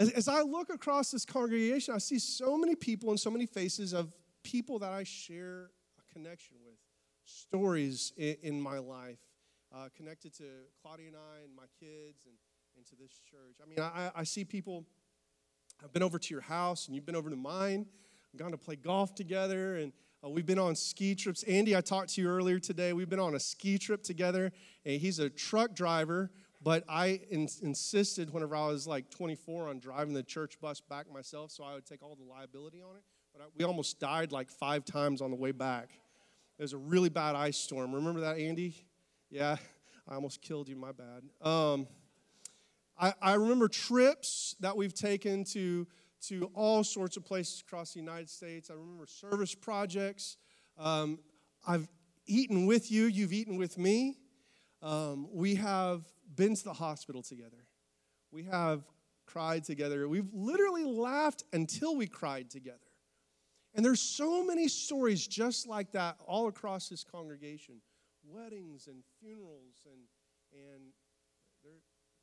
As, as I look across this congregation, I see so many people and so many faces of people that I share a connection with, stories in, in my life uh, connected to Claudia and I and my kids and, and to this church. I mean, I, I see people, I've been over to your house and you've been over to mine, We've gone to play golf together, and uh, we've been on ski trips. Andy, I talked to you earlier today. We've been on a ski trip together, and he's a truck driver. But I in, insisted whenever I was like 24 on driving the church bus back myself, so I would take all the liability on it. But I, we almost died like five times on the way back. It was a really bad ice storm. Remember that, Andy? Yeah, I almost killed you. My bad. Um, I, I remember trips that we've taken to to all sorts of places across the United States. I remember service projects. Um, I've eaten with you, you've eaten with me. Um, we have been to the hospital together. We have cried together. We've literally laughed until we cried together. And there's so many stories just like that all across this congregation weddings and funerals and, and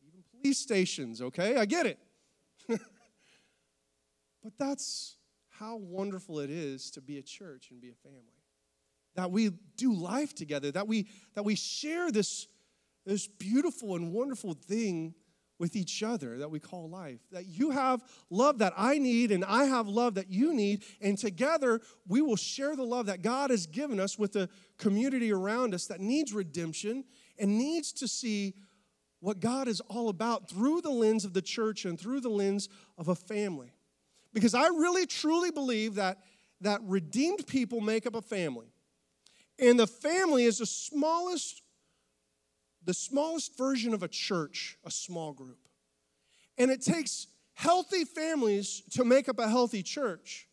even police stations, okay? I get it. but that's how wonderful it is to be a church and be a family. That we do life together, that we, that we share this this beautiful and wonderful thing with each other that we call life. That you have love that I need, and I have love that you need, and together we will share the love that God has given us with the community around us that needs redemption and needs to see what God is all about through the lens of the church and through the lens of a family. Because I really truly believe that, that redeemed people make up a family. And the family is the smallest the smallest version of a church, a small group. And it takes healthy families to make up a healthy church.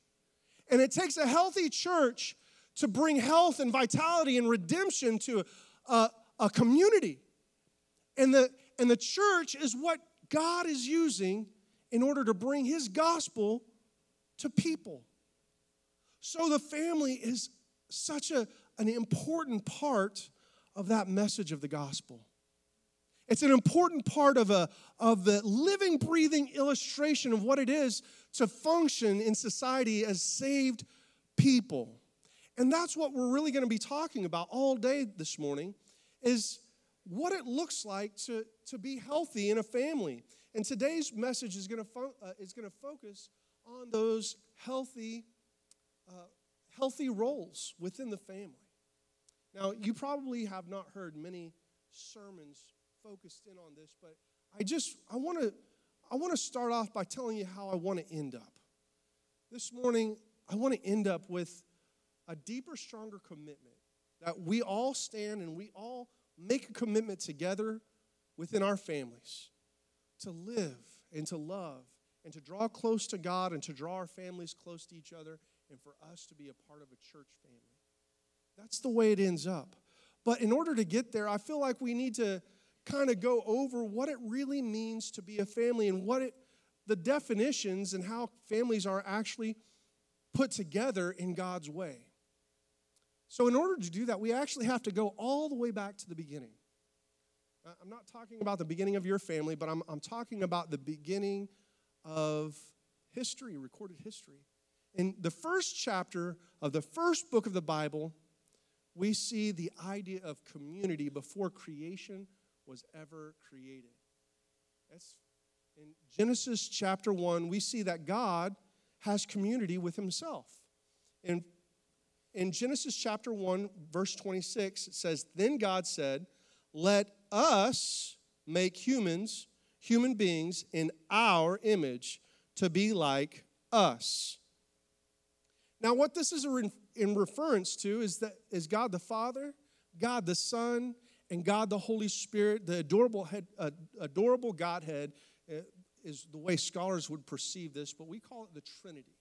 And it takes a healthy church to bring health and vitality and redemption to a, a community. And the, and the church is what God is using in order to bring his gospel to people. So the family is such a, an important part of that message of the gospel. It's an important part of, a, of the living, breathing illustration of what it is to function in society as saved people. And that's what we're really going to be talking about all day this morning is what it looks like to, to be healthy in a family. And today's message is going to, fo- uh, is going to focus on those healthy, uh, healthy roles within the family. Now, you probably have not heard many sermons focused in on this, but I just I want to I want to start off by telling you how I want to end up. This morning, I want to end up with a deeper, stronger commitment that we all stand and we all make a commitment together within our families to live and to love and to draw close to God and to draw our families close to each other and for us to be a part of a church family. That's the way it ends up. But in order to get there, I feel like we need to kind of go over what it really means to be a family and what it the definitions and how families are actually put together in God's way. So, in order to do that, we actually have to go all the way back to the beginning. I'm not talking about the beginning of your family, but I'm, I'm talking about the beginning of history, recorded history. In the first chapter of the first book of the Bible, we see the idea of community before creation was ever created. That's in Genesis chapter 1, we see that God has community with himself. In, in Genesis chapter 1, verse 26, it says, Then God said, Let us make humans, human beings, in our image to be like us. Now, what this is in reference to is that is God the Father, God the Son, and God the Holy Spirit, the adorable, head, uh, adorable Godhead, uh, is the way scholars would perceive this, but we call it the Trinity.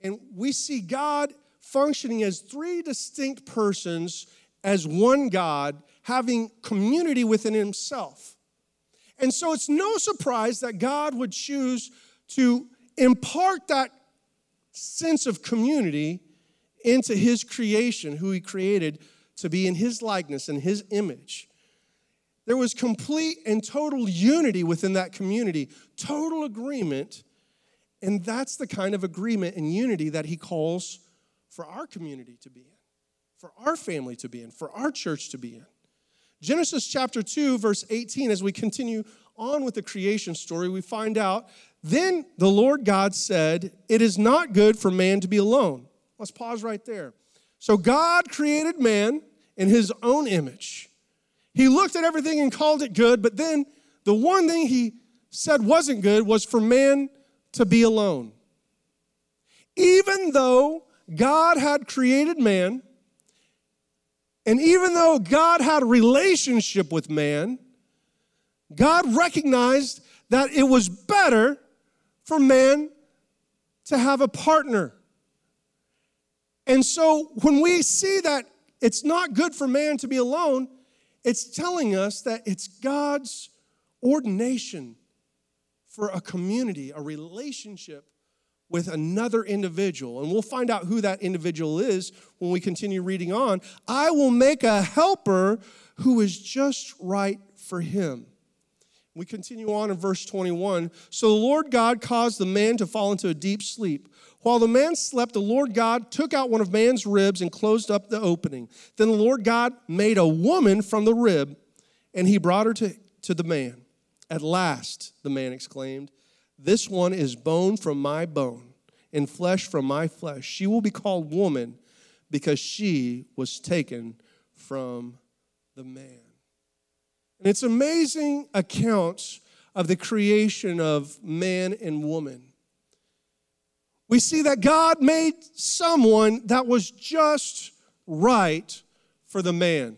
And we see God functioning as three distinct persons, as one God, having community within himself. And so it's no surprise that God would choose to impart that sense of community into his creation, who he created to be in his likeness and his image. there was complete and total unity within that community, total agreement. And that's the kind of agreement and unity that he calls for our community to be in, for our family to be in, for our church to be in. Genesis chapter 2, verse 18, as we continue on with the creation story, we find out then the Lord God said, It is not good for man to be alone. Let's pause right there. So God created man in his own image. He looked at everything and called it good, but then the one thing he said wasn't good was for man to be alone. Even though God had created man, and even though God had a relationship with man, God recognized that it was better for man to have a partner. And so when we see that it's not good for man to be alone, it's telling us that it's God's ordination for a community, a relationship with another individual. And we'll find out who that individual is when we continue reading on. I will make a helper who is just right for him. We continue on in verse 21. So the Lord God caused the man to fall into a deep sleep. While the man slept, the Lord God took out one of man's ribs and closed up the opening. Then the Lord God made a woman from the rib, and he brought her to, to the man. At last, the man exclaimed, This one is bone from my bone and flesh from my flesh. She will be called woman because she was taken from the man. And it's amazing accounts of the creation of man and woman we see that God made someone that was just right for the man.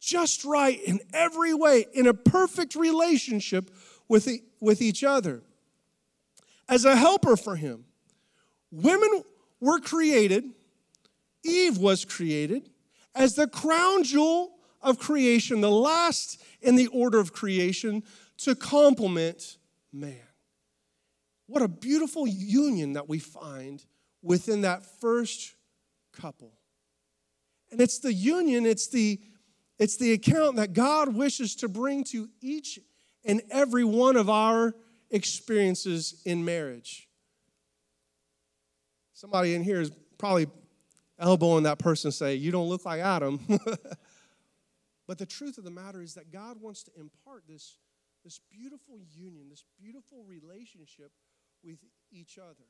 Just right in every way, in a perfect relationship with, the, with each other. As a helper for him. Women were created, Eve was created, as the crown jewel of creation, the last in the order of creation, to complement man. What a beautiful union that we find within that first couple. And it's the union, it's the it's the account that God wishes to bring to each and every one of our experiences in marriage. Somebody in here is probably elbowing that person say, "You don't look like Adam." but the truth of the matter is that God wants to impart this this beautiful union, this beautiful relationship with each other.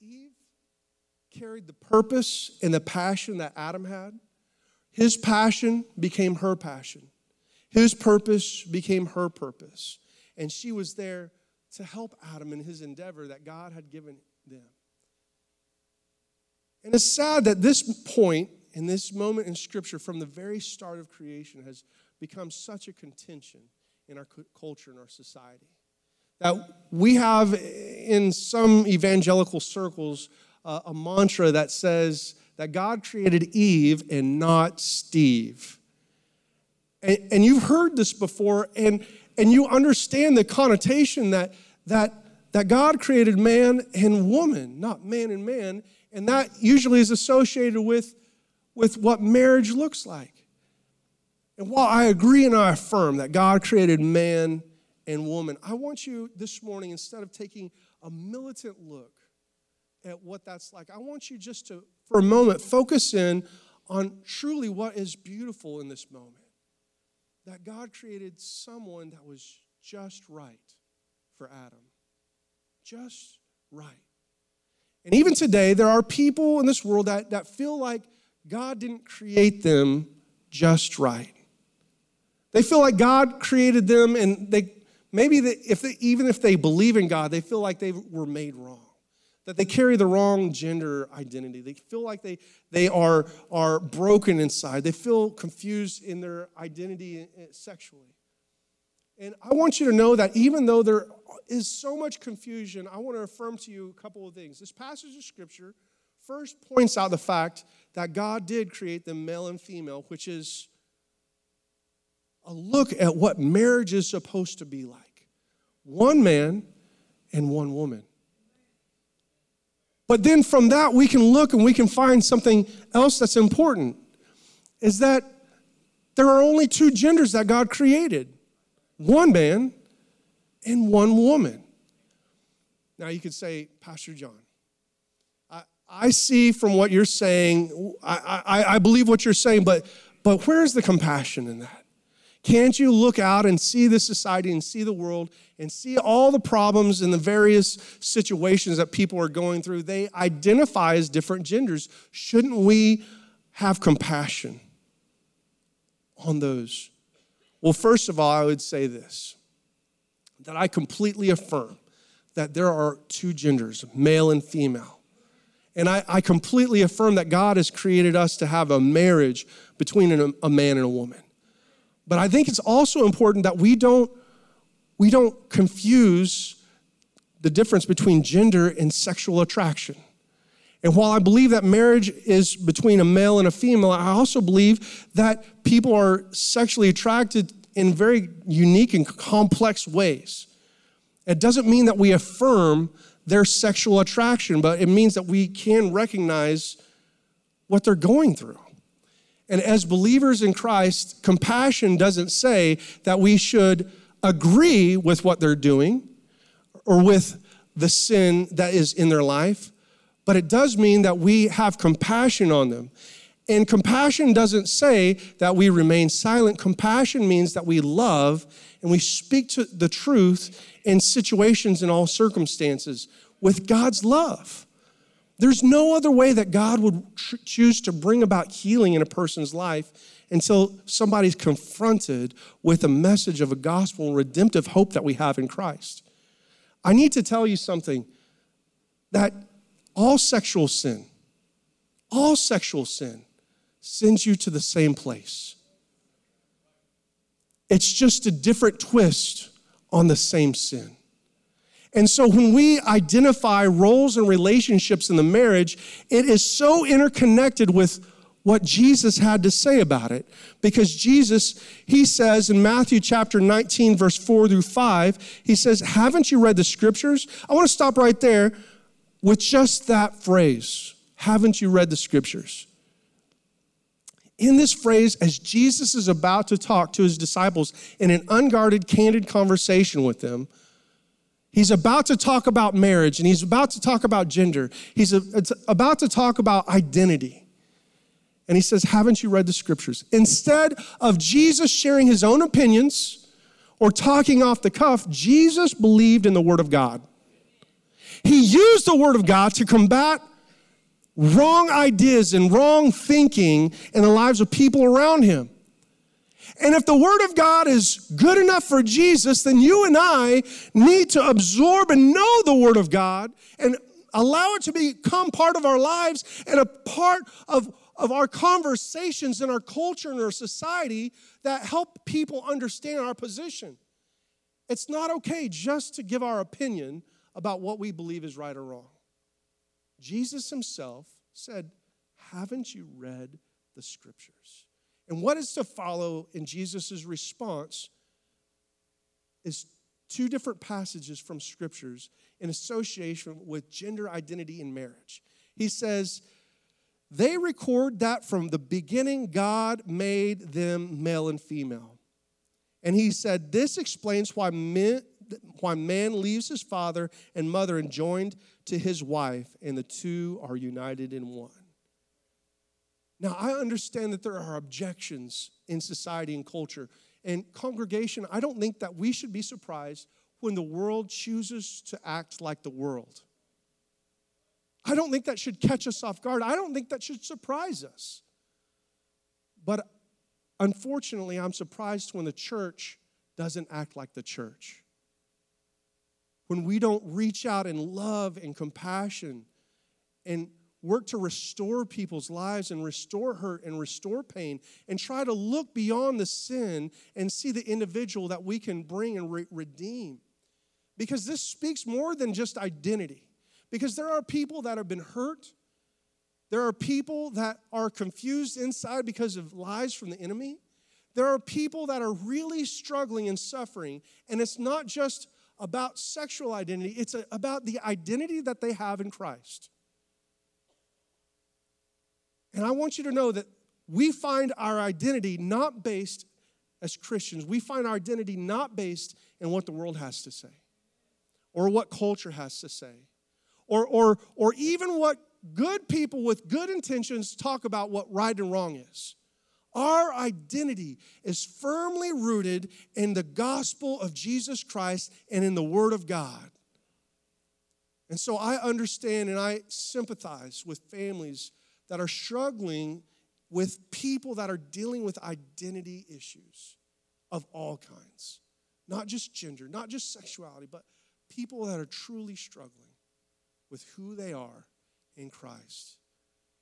Eve carried the purpose and the passion that Adam had. His passion became her passion. His purpose became her purpose. And she was there to help Adam in his endeavor that God had given them. And it's sad that this point, in this moment in Scripture, from the very start of creation, has become such a contention in our culture and our society that we have in some evangelical circles uh, a mantra that says that God created Eve and not Steve. And, and you've heard this before, and, and you understand the connotation that, that, that God created man and woman, not man and man, and that usually is associated with, with what marriage looks like. And while I agree and I affirm that God created man and woman. I want you this morning, instead of taking a militant look at what that's like, I want you just to, for a moment, focus in on truly what is beautiful in this moment. That God created someone that was just right for Adam. Just right. And even today, there are people in this world that, that feel like God didn't create them just right. They feel like God created them and they maybe they, if they, even if they believe in God, they feel like they were made wrong, that they carry the wrong gender identity. They feel like they, they are, are broken inside. They feel confused in their identity eh, eh, sexually. And I want you to know that even though there is so much confusion, I want to affirm to you a couple of things. This passage of scripture first points out the fact that God did create them male and female, which is a look at what marriage is supposed to be like one man and one woman. But then from that, we can look and we can find something else that's important is that There are only two genders that God created one man and one woman. Now you could say, Pastor John, I, see from what you're saying, I, I, I believe what you're saying, but, but where's the compassion in that? Can't you look out and see the society and see the world and see all the problems and the various situations that people are going through? They identify as different genders. Shouldn't we have compassion on those? Well, first of all, I would say this that I completely affirm that there are two genders, male and female. And I, I completely affirm that God has created us to have a marriage between a man and a woman. But I think it's also important that we don't, we don't confuse the difference between gender and sexual attraction. And while I believe that marriage is between a male and a female, I also believe that people are sexually attracted in very unique and complex ways. It doesn't mean that we affirm their sexual attraction, but it means that we can recognize what they're going through. And as believers in Christ, compassion doesn't say that we should agree with what they're doing or with the sin that is in their life, but it does mean that we have compassion on them. And compassion doesn't say that we remain silent. Compassion means that we love and we speak to the truth in situations in all circumstances with God's love. There's no other way that God would tr- choose to bring about healing in a person's life until somebody's confronted with a message of a gospel and redemptive hope that we have in Christ. I need to tell you something that all sexual sin, all sexual sin sends you to the same place. It's just a different twist on the same sin. And so when we identify roles and relationships in the marriage, it is so interconnected with what Jesus had to say about it. Because Jesus, he says in Matthew chapter 19, verse 4 through 5, he says, Haven't you read the scriptures? I want to stop right there with just that phrase. Haven't you read the scriptures? In this phrase, as Jesus is about to talk to his disciples in an unguarded, candid conversation with them, He's about to talk about marriage and he's about to talk about gender. He's about to talk about identity. And he says, Haven't you read the scriptures? Instead of Jesus sharing his own opinions or talking off the cuff, Jesus believed in the Word of God. He used the Word of God to combat wrong ideas and wrong thinking in the lives of people around him. And if the Word of God is good enough for Jesus, then you and I need to absorb and know the Word of God and allow it to become part of our lives and a part of, of our conversations in our culture and our society that help people understand our position. It's not okay just to give our opinion about what we believe is right or wrong. Jesus himself said, Haven't you read the scriptures? And what is to follow in Jesus' response is two different passages from scriptures in association with gender identity in marriage. He says, they record that from the beginning God made them male and female. And he said, This explains why, men, why man leaves his father and mother and joined to his wife, and the two are united in one. Now, I understand that there are objections in society and culture. And congregation, I don't think that we should be surprised when the world chooses to act like the world. I don't think that should catch us off guard. I don't think that should surprise us. But unfortunately, I'm surprised when the church doesn't act like the church. When we don't reach out in love and compassion and work to restore people's lives and restore hurt and restore pain and try to look beyond the sin and see the individual that we can bring and re- redeem. Because this speaks more than just identity. Because there are people that have been hurt, there are people that are confused inside because of lies from the enemy. There are people that are really struggling and suffering, and it's not just about sexual identity, it's about the identity that they have in Christ. And I want you to know that we find our identity not based as Christians, we find our identity not based in what the world has to say or what culture has to say or, or, or even what good people with good intentions talk about what right and wrong is. Our identity is firmly rooted in the gospel of Jesus Christ and in the Word of God. And so I understand and I sympathize with families that are struggling with people that are dealing with identity issues of all kinds. Not just gender, not just sexuality, but people that are truly struggling with who they are in Christ.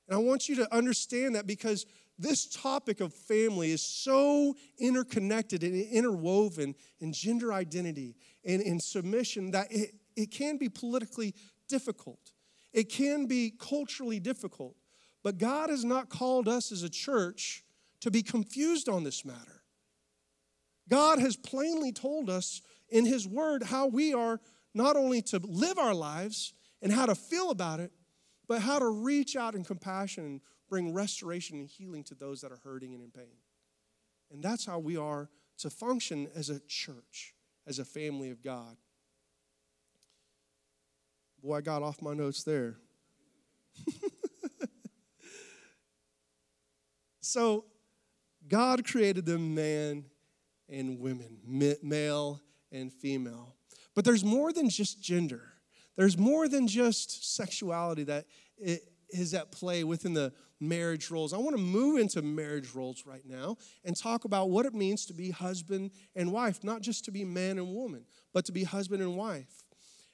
And I want you to understand that because this topic of family is so interconnected and interwoven in gender identity and in submission that it, it can be politically difficult. It can be culturally difficult. But God has not called us as a church to be confused on this matter. God has plainly told us in His Word how we are not only to live our lives and how to feel about it, but how to reach out in compassion and bring restoration and healing to those that are hurting and in pain. And that's how we are to function as a church, as a family of God. Boy, I got off my notes there. so, God created them man and women, male and female. But there's more than just gender. There's more than just sexuality that is at play within the marriage roles. I want to move into marriage roles right now and talk about what it means to be husband and wife, not just to be man and woman, but to be husband and wife.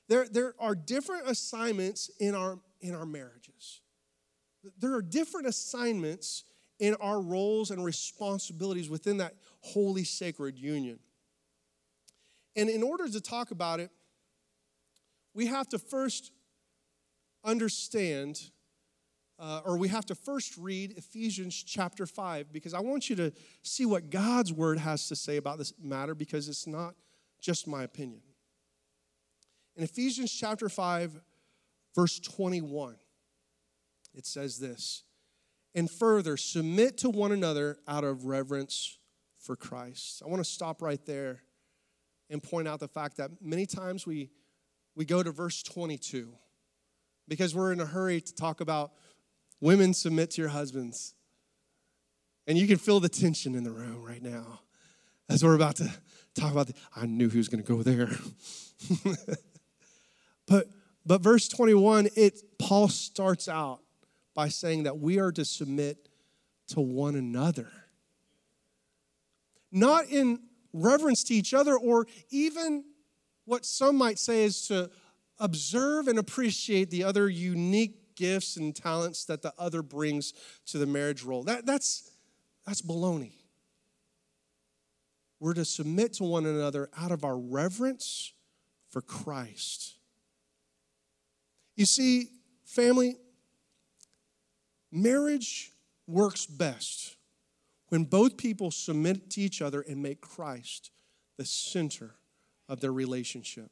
There, there are different assignments in our, in our marriages. There are different assignments in our roles and responsibilities within that holy, sacred union. And in order to talk about it, we have to first understand, uh, or we have to first read Ephesians chapter 5, because I want you to see what God's word has to say about this matter, because it's not just my opinion. In Ephesians chapter 5, verse 21, it says this And further, submit to one another out of reverence for Christ. I want to stop right there and point out the fact that many times we, we go to verse 22 because we're in a hurry to talk about women submit to your husbands. And you can feel the tension in the room right now as we're about to talk about the, I knew he was going to go there. But but verse 21, it Paul starts out by saying that we are to submit to one another. Not in reverence to each other, or even what some might say is to observe and appreciate the other unique gifts and talents that the other brings to the marriage role. That, that's, that's baloney. We're to submit to one another out of our reverence for Christ. You see, family, marriage works best when both people submit to each other and make Christ the center of their relationship.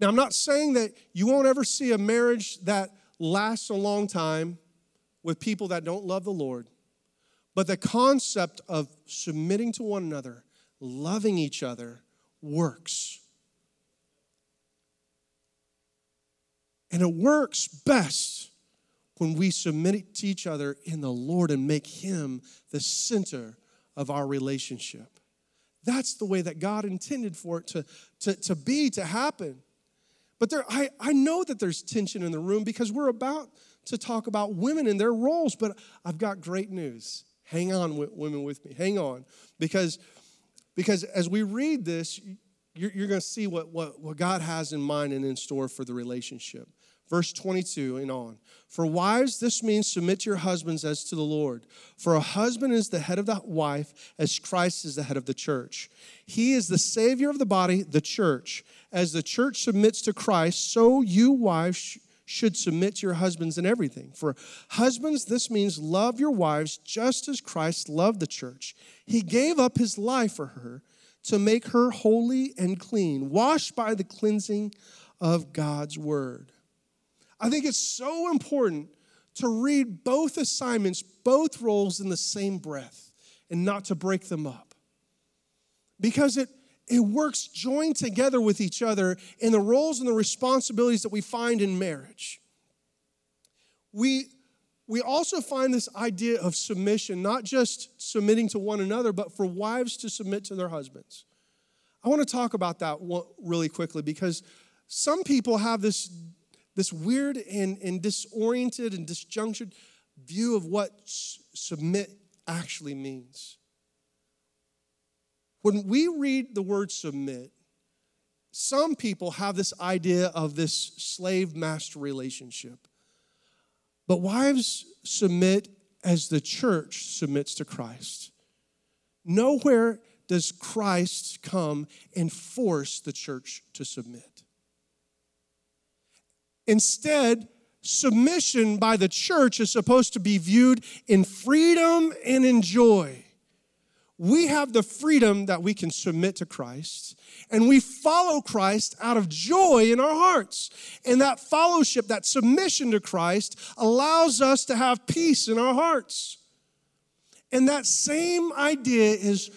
Now, I'm not saying that you won't ever see a marriage that lasts a long time with people that don't love the Lord, but the concept of submitting to one another, loving each other, works. And it works best when we submit to each other in the Lord and make Him the center of our relationship. That's the way that God intended for it to, to, to be, to happen. But there, I, I know that there's tension in the room because we're about to talk about women and their roles, but I've got great news. Hang on, women, with me. Hang on. Because, because as we read this, you're, you're going to see what, what, what God has in mind and in store for the relationship verse 22 and on. For wives, this means submit to your husbands as to the Lord. For a husband is the head of the wife, as Christ is the head of the church. He is the Savior of the body, the church. As the church submits to Christ, so you wives should submit to your husbands in everything. For husbands, this means love your wives just as Christ loved the church. He gave up his life for her to make her holy and clean, washed by the cleansing of God's word. I think it's so important to read both assignments, both roles in the same breath and not to break them up. Because it, it works joined together with each other in the roles and the responsibilities that we find in marriage. We, we also find this idea of submission, not just submitting to one another, but for wives to submit to their husbands. I want to talk about that really quickly because some people have this, this weird and, and disoriented and disjunctured view of what submit actually means. When we read the word submit, some people have this idea of this slave master relationship. But wives submit as the church submits to Christ. Nowhere does Christ come and force the church to submit. Instead, submission by the church is supposed to be viewed in freedom and in joy we have the freedom that we can submit to Christ and we follow Christ out of joy in our hearts. And that fellowship, that submission to Christ, allows us to have peace in our hearts. And that same idea is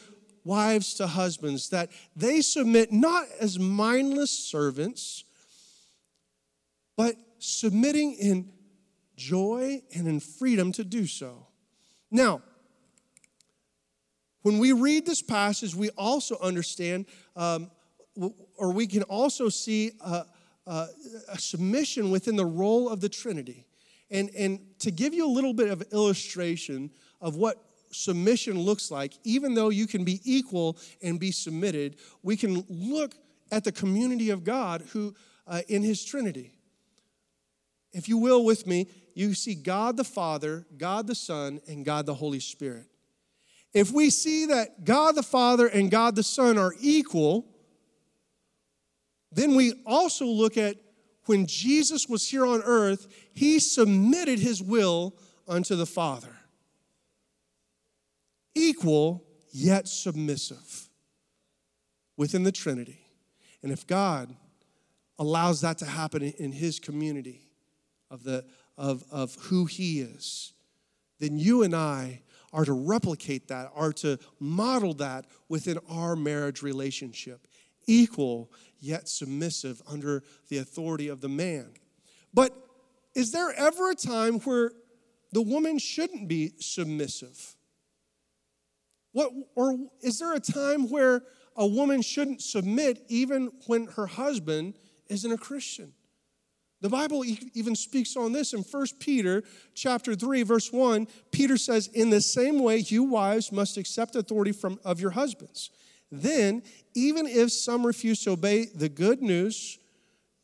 wives to husbands, that they submit not as mindless servants, but submitting in joy and in freedom to do so. Now, when we read this passage, we also understand, um, or we can also see a, a, submission within the role of the Trinity. And, and to give you a little bit of illustration of what submission looks like, even though you can be equal and be submitted, we can look at the community of God who uh, in his Trinity. If you will, with me, you see God the Father, God the Son, and God the Holy Spirit. If we see that God the Father and God the Son are equal, then we also look at when Jesus was here on earth, he submitted his will unto the Father. Equal, yet submissive within the Trinity. And if God allows that to happen in his community of, the, of, of who he is, then you and I are to replicate that, are to model that within our marriage relationship. Equal yet submissive under the authority of the man. But is there ever a time where the woman shouldn't be submissive? What, or is there a time where a woman shouldn't submit even when her husband isn't a Christian? The Bible even speaks on this in 1 Peter chapter 3 verse 1. Peter says, "In the same way you wives must accept authority from of your husbands. Then, even if some refuse to obey the good news,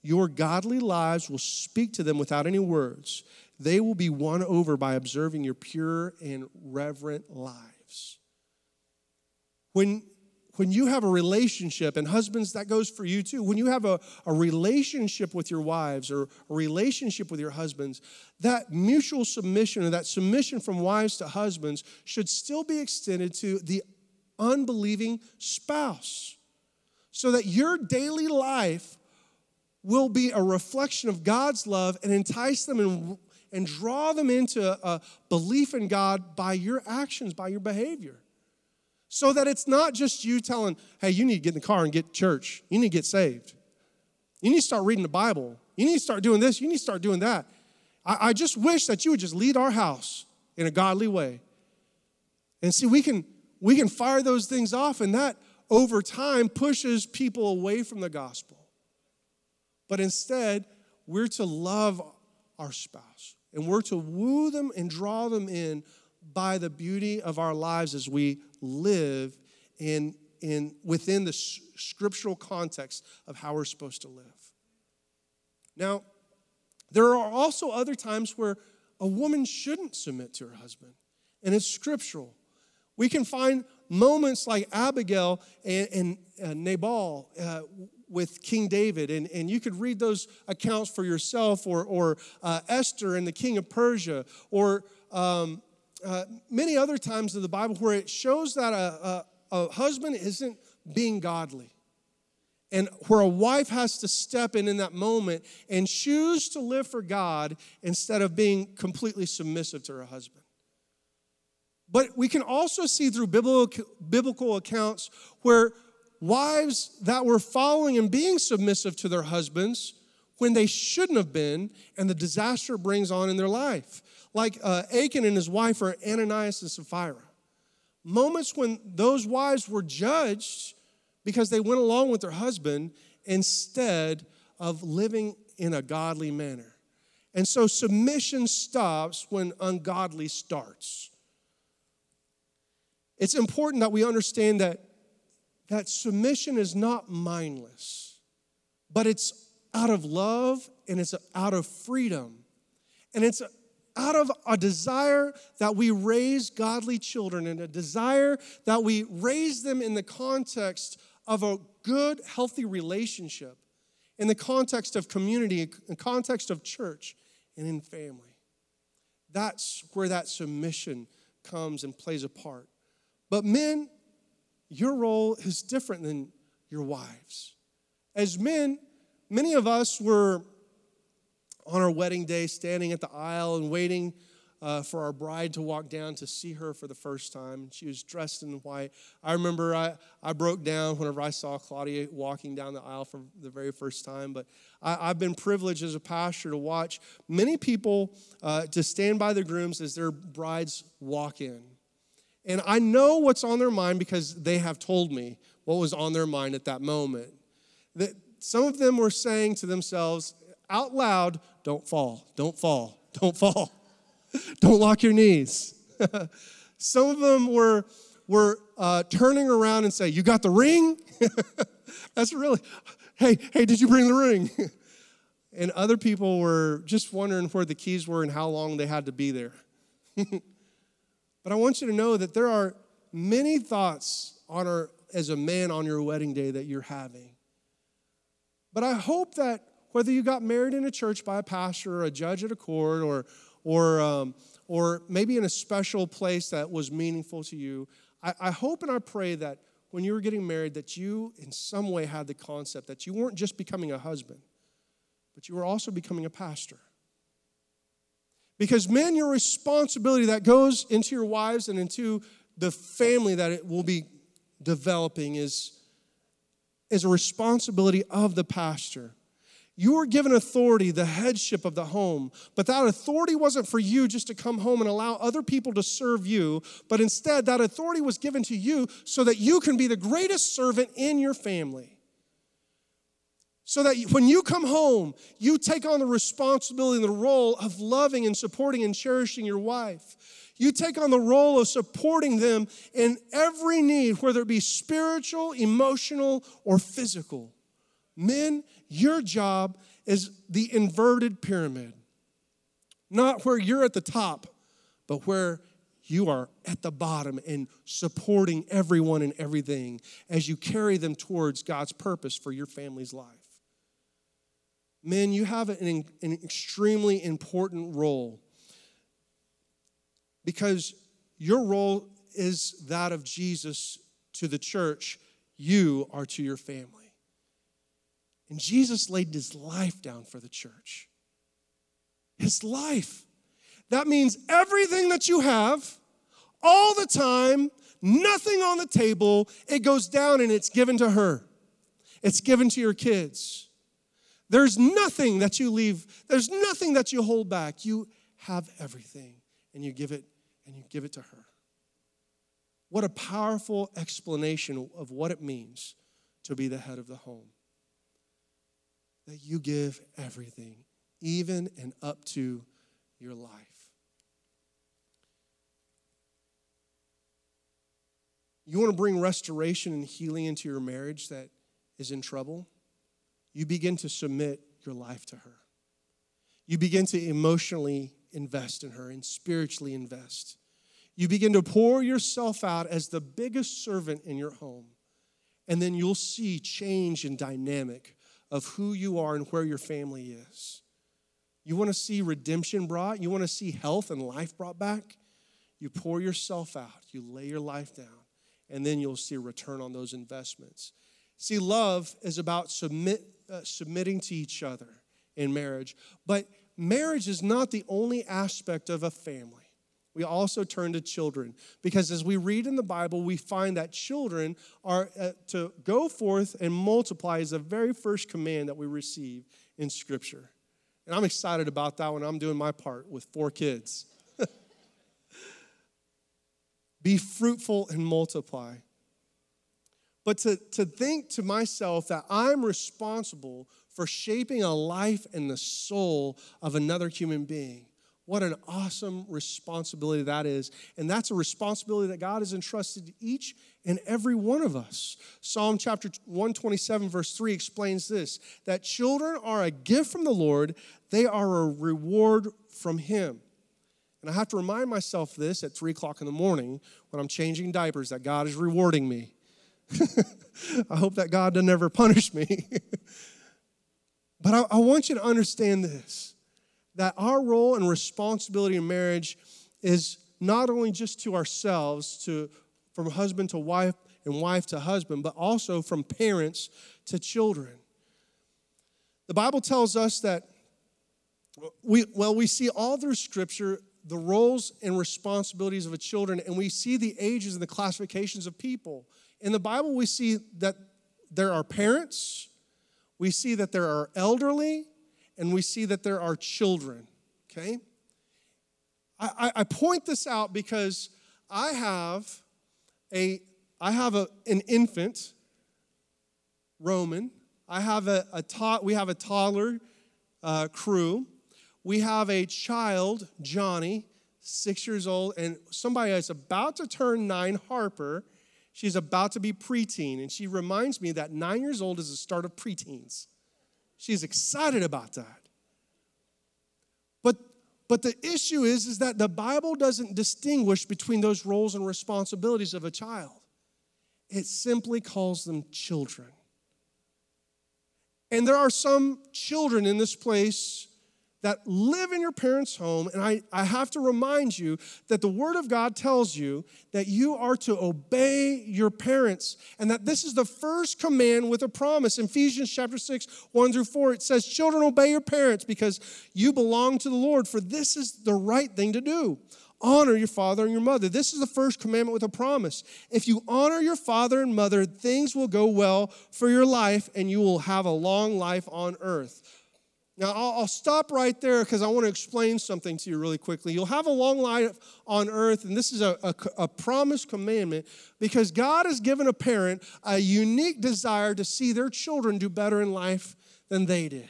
your godly lives will speak to them without any words. They will be won over by observing your pure and reverent lives." When when you have a relationship, and husbands, that goes for you too, when you have a, a relationship with your wives or a relationship with your husbands, that mutual submission or that submission from wives to husbands should still be extended to the unbelieving spouse. So that your daily life will be a reflection of God's love and entice them and, and draw them into a belief in God by your actions, by your behavior. So that it's not just you telling, hey, you need to get in the car and get church. You need to get saved. You need to start reading the Bible. You need to start doing this. You need to start doing that. I, I just wish that you would just lead our house in a godly way. And see, we can we can fire those things off, and that over time pushes people away from the gospel. But instead, we're to love our spouse and we're to woo them and draw them in by the beauty of our lives as we live in, in, within the scriptural context of how we're supposed to live. Now, there are also other times where a woman shouldn't submit to her husband, and it's scriptural. We can find moments like Abigail and, and uh, Nabal uh, with King David, and, and you could read those accounts for yourself, or, or uh, Esther and the king of Persia, or um, uh, many other times in the Bible where it shows that a, a, a husband isn't being godly. and where a wife has to step in in that moment and choose to live for God instead of being completely submissive to her husband. But we can also see through biblical, biblical accounts where wives that were following and being submissive to their husbands when they shouldn't have been, and the disaster brings on in their life. Like uh, Achan and his wife are Ananias and Sapphira. Moments when those wives were judged because they went along with their husband instead of living in a godly manner. And so submission stops when ungodly starts. It's important that we understand that, that submission is not mindless, but it's out of love and it's out of freedom. And it's out of a desire that we raise godly children and a desire that we raise them in the context of a good, healthy relationship in the context of community, in the context of church, and in family. That's where that submission comes and plays a part. But men, your role is different than your wives. As men, many of us were on our wedding day standing at the aisle and waiting uh, for our bride to walk down to see her for the first time. She was dressed in white. I remember I, I broke down whenever I saw Claudia walking down the aisle for the very first time. But I, have been privileged as a pastor to watch many people uh, to stand by the grooms as their brides walk in. And I know what's on their mind because they have told me what was on their mind at that moment. That some of them were saying to themselves out loud, Don't fall, don't fall, don't fall. Don't lock your knees. Some of them were, were uh, turning around and say, You got the ring? That's really, hey, hey, did you bring the ring? and other people were just wondering where the keys were and how long they had to be there. but I want you to know that there are many thoughts on our, as a man on your wedding day that you're having. But I hope that whether you got married in a church by a pastor or a judge at a court or, or, um, or maybe in a special place that was meaningful to you. I, I hope and I pray that when you were getting married, that you in some way had the concept that you weren't just becoming a husband, but you were also becoming a pastor. Because, men, your responsibility that goes into your wives and into the family that it will be developing is, is a responsibility of the pastor. You were given authority, the headship of the home, but that authority wasn't for you just to come home and allow other people to serve you, but instead that authority was given to you so that you can be the greatest servant in your family. So that when you come home, you take on the responsibility and the role of loving and supporting and cherishing your wife. You take on the role of supporting them in every need, whether it be spiritual, emotional, or physical. Men, your job is the inverted pyramid. Not where you're at the top, but where you are at the bottom and supporting everyone and everything as you carry them towards God's purpose for your family's life. Men, you have an, an extremely important role because your role is that of Jesus to the church, you are to your family. And Jesus laid his life down for the church. His life. That means everything that you have, all the time, nothing on the table, it goes down and it's given to her. It's given to your kids. There's nothing that you leave, there's nothing that you hold back. You have everything and you give it and you give it to her. What a powerful explanation of what it means to be the head of the home that you give everything, even and up to your life. You want to bring restoration and healing into your marriage that is in trouble? You begin to submit your life to her. You begin to emotionally invest in her and spiritually invest. You begin to pour yourself out as the biggest servant in your home. And then you'll see change and dynamic of who you are and where your family is. You want to see redemption brought? You want to see health and life brought back? You pour yourself out, you lay your life down, and then you'll see a return on those investments. See, love is about submit, uh, submitting to each other in marriage. But marriage is not the only aspect of a family. We also turn to children because as we read in the Bible, we find that children are uh, to go forth and multiply is the very first command that we receive in Scripture. And I'm excited about that when I'm doing my part with four kids. Be fruitful and multiply. But to, to think to myself that I'm responsible for shaping a life and the soul of another human being. What an awesome responsibility that is. And that's a responsibility that God has entrusted to each and every one of us. Psalm chapter 127, verse 3 explains this that children are a gift from the Lord, they are a reward from Him. And I have to remind myself this at 3 o'clock in the morning when I'm changing diapers that God is rewarding me. I hope that God doesn't ever punish me. but I, I want you to understand this that our role and responsibility in marriage is not only just to ourselves, to from husband to wife and wife to husband, but also from parents to children. The Bible tells us that we well we see all through scripture the roles and responsibilities of a children and we see the ages and the classifications of people. In the Bible we see that there are parents, we see that there are elderly, and we see that there are children, okay? I, I, point this out because I have a I have a, an infant, Roman. I have a, a to, we have a toddler uh, crew. We have a child, Johnny, six years old, and somebody that's about to turn nine, Harper. She's about to be preteen, and she reminds me that nine years old is the start of preteens. She's excited about that. But, but the issue is, is that the Bible doesn't distinguish between those roles and responsibilities of a child. It simply calls them children. And there are some children in this place that live in your parents' home. And I, I have to remind you that the Word of God tells you that you are to obey your parents and that this is the first command with a promise. In Ephesians chapter 6, 1 through 4, it says, Children, obey your parents because you belong to the Lord, for this is the right thing to do. Honor your father and your mother. This is the first commandment with a promise. If you honor your father and mother, things will go well for your life and you will have a long life on earth. Now, I'll, stop right there because I want to explain something to you really quickly. You'll have a long life on earth, and this is a, a, a promised commandment because God has given a parent a unique desire to see their children do better in life than they did,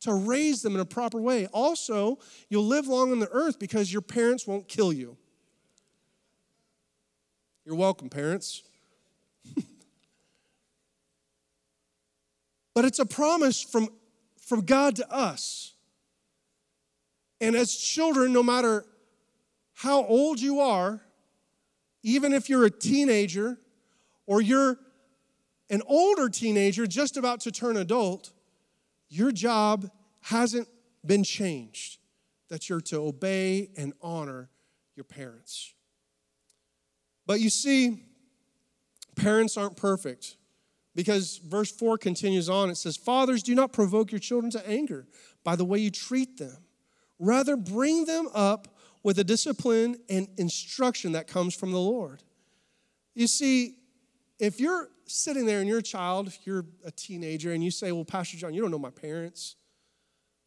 to raise them in a proper way. Also, you'll live long on the earth because your parents won't kill you. You're welcome, parents. but it's a promise from from God to us. And as children, no matter how old you are, even if you're a teenager or you're an older teenager just about to turn adult, your job hasn't been changed. That you're to obey and honor your parents. But you see, parents aren't perfect. Because verse 4 continues on. It says, Fathers, do not provoke your children to anger by the way you treat them. Rather, bring them up with a discipline and instruction that comes from the Lord. You see, if you're sitting there and you're a child, you're a teenager, and you say, Well, Pastor John, you don't know my parents.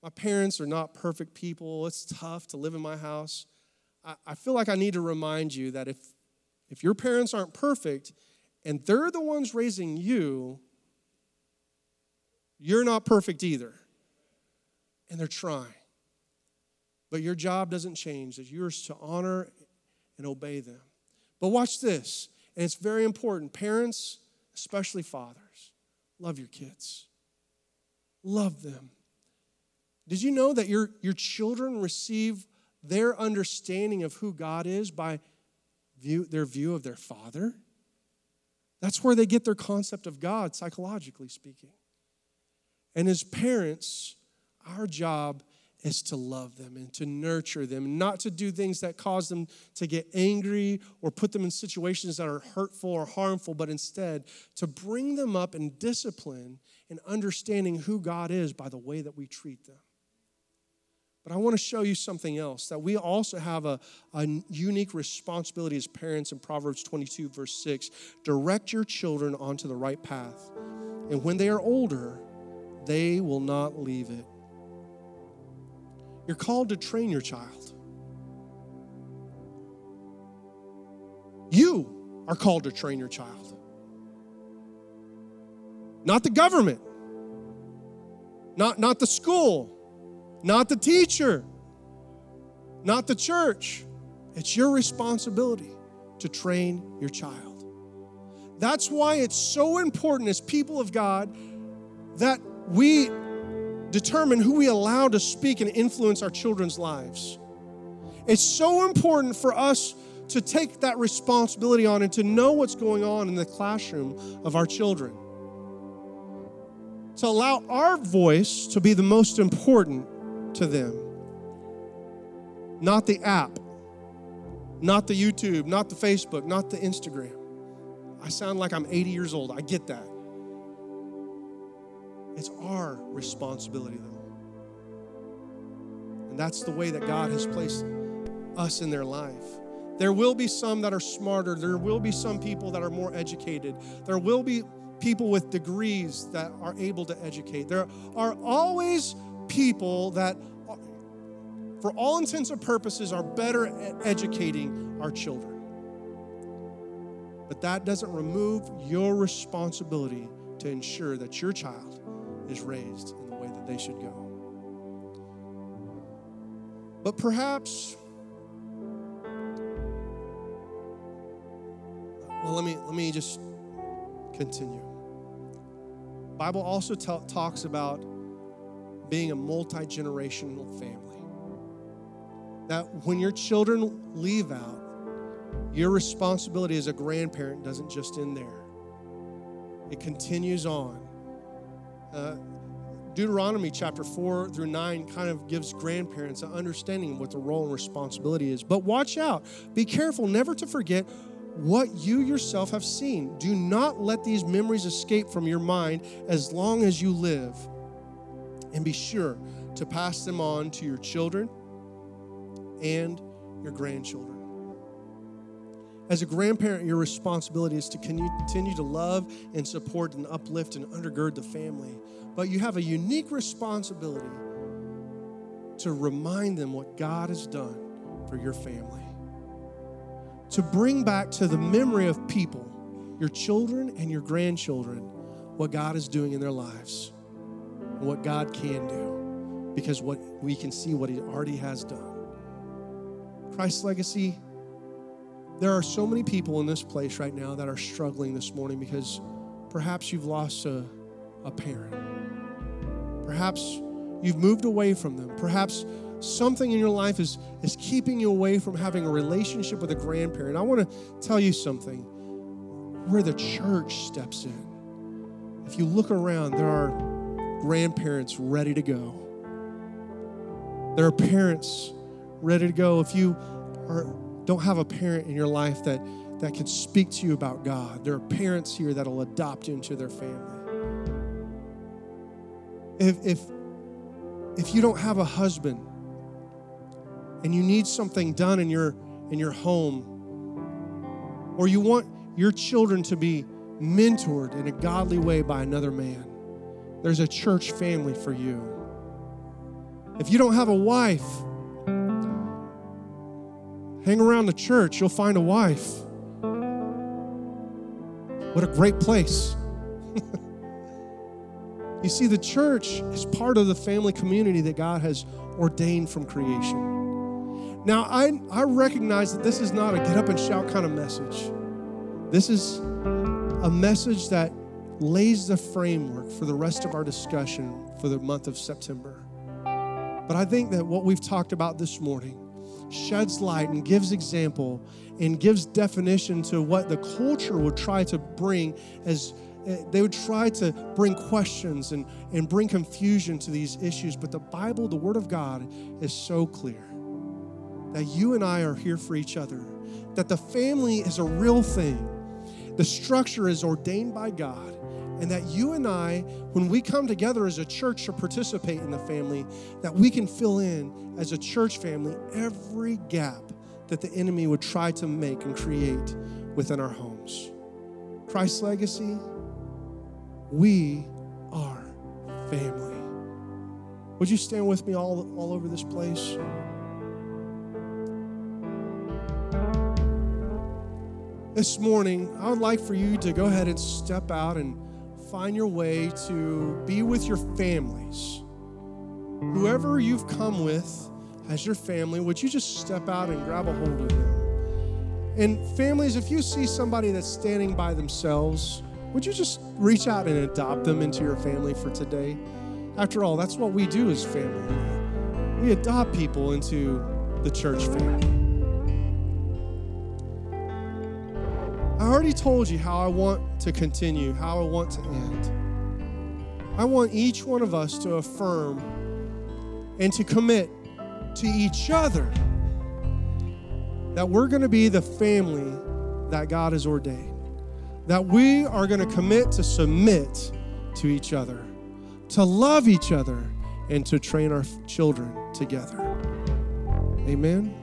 My parents are not perfect people. It's tough to live in my house. I, I feel like I need to remind you that if, if your parents aren't perfect, and they're the ones raising you, you're not perfect either. And they're trying. But your job doesn't change, it's yours to honor and obey them. But watch this, and it's very important. Parents, especially fathers, love your kids. Love them. Did you know that your, your children receive their understanding of who God is by view, their view of their father? That's where they get their concept of God, psychologically speaking. And as parents, our job is to love them and to nurture them, not to do things that cause them to get angry or put them in situations that are hurtful or harmful, but instead to bring them up in discipline and understanding who God is by the way that we treat them. But I want to show you something else that we also have a, a unique responsibility as parents in Proverbs 22, verse 6. Direct your children onto the right path, and when they are older, they will not leave it. You're called to train your child. You are called to train your child. Not the government, not, not the school, not the teacher, not the church. It's your responsibility to train your child. That's why it's so important as people of God that we determine who we allow to speak and influence our children's lives. It's so important for us to take that responsibility on and to know what's going on in the classroom of our children. To allow our voice to be the most important to them. Not the app, not the YouTube, not the Facebook, not the Instagram. I sound like I'm 80 years old. I get that. It's our responsibility, though. And that's the way that God has placed us in their life. There will be some that are smarter. There will be some people that are more educated. There will be people with degrees that are able to educate. There are always people that, for all intents and purposes, are better at educating our children. But that doesn't remove your responsibility to ensure that your child is raised in the way that they should go. But perhaps, well, let me, let me just continue. Bible also t- talks about being a multi-generational family. That when your children leave out, your responsibility as a grandparent doesn't just end there. It continues on uh, Deuteronomy chapter 4 through 9 kind of gives grandparents an understanding of what the role and responsibility is. But watch out. Be careful never to forget what you yourself have seen. Do not let these memories escape from your mind as long as you live. And be sure to pass them on to your children and your grandchildren. As a grandparent, your responsibility is to continue to love and support and uplift and undergird the family. But you have a unique responsibility to remind them what God has done for your family. To bring back to the memory of people, your children and your grandchildren, what God is doing in their lives and what God can do because what we can see what he already has done. Christ's legacy there are so many people in this place right now that are struggling this morning because perhaps you've lost a, a parent. Perhaps you've moved away from them. Perhaps something in your life is, is keeping you away from having a relationship with a grandparent. I want to tell you something where the church steps in. If you look around, there are grandparents ready to go. There are parents ready to go. If you are don't have a parent in your life that, that can speak to you about God. There are parents here that'll adopt you into their family. If, if, if you don't have a husband and you need something done in your, in your home, or you want your children to be mentored in a godly way by another man, there's a church family for you. If you don't have a wife, Hang around the church, you'll find a wife. What a great place. you see, the church is part of the family community that God has ordained from creation. Now, I, I recognize that this is not a get up and shout kind of message. This is a message that lays the framework for the rest of our discussion for the month of September. But I think that what we've talked about this morning sheds light and gives example and gives definition to what the culture would try to bring as, eh, they would try to bring questions and, and bring confusion to these issues. But the Bible, the Word of God, is so clear that you and I are here for each other, that the family is a real thing, the structure is ordained by God. And that you and I, when we come together as a church to participate in the family, that we can fill in as a church family every gap that the enemy would try to make and create within our homes. Christ's legacy, we are family. Would you stand with me all, all over this place? This morning, I would like for you to go ahead and step out and find your way to be with your families. Whoever you've come with as your family, would you just step out and grab a hold of them? And families, if you see somebody that's standing by themselves, would you just reach out and adopt them into your family for today? After all, that's what we do as family. We adopt people into the church family. I already told you how I want to continue, how I want to end. I want each one of us to affirm and to commit to each other that we're going to be the family that God has ordained. That we are going to commit to submit to each other, to love each other, and to train our children together. Amen.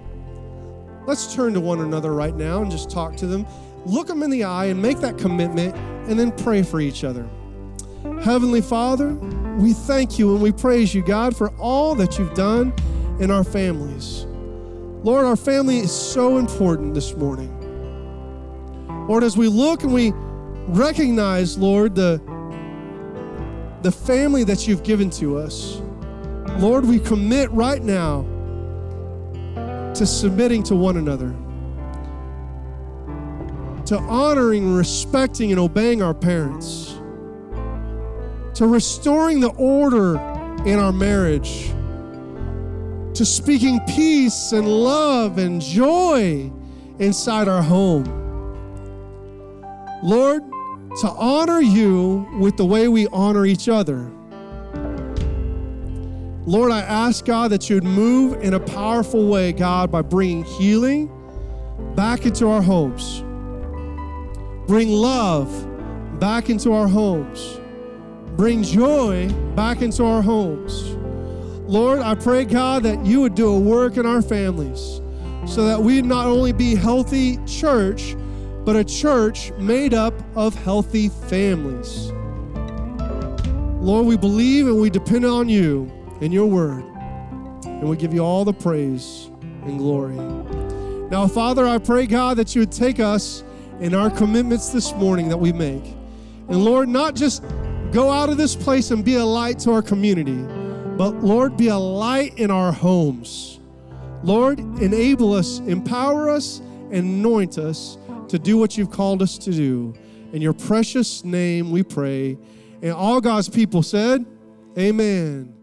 Let's turn to one another right now and just talk to them. Look them in the eye and make that commitment, and then pray for each other. Heavenly Father, we thank you and we praise you, God, for all that you've done in our families. Lord, our family is so important this morning. Lord, as we look and we recognize, Lord, the, the family that you've given to us, Lord, we commit right now to submitting to one another, to honoring, respecting, and obeying our parents, to restoring the order in our marriage to speaking peace and love and joy inside our home. Lord, to honor you with the way we honor each other. Lord, I ask God that you would move in a powerful way, God, by bringing healing back into our homes. Bring love back into our homes. Bring joy back into our homes. Lord, I pray, God, that you would do a work in our families so that we not only be healthy church, but a church made up of healthy families. Lord, we believe and we depend on you and your word, and we give you all the praise and glory. Now, Father, I pray, God, that you would take us in our commitments this morning that we make. And Lord, not just go out of this place and be a light to our community but Lord, be a light in our homes. Lord, enable us, empower us, anoint us to do what you've called us to do. In your precious name we pray. And all God's people said, Amen.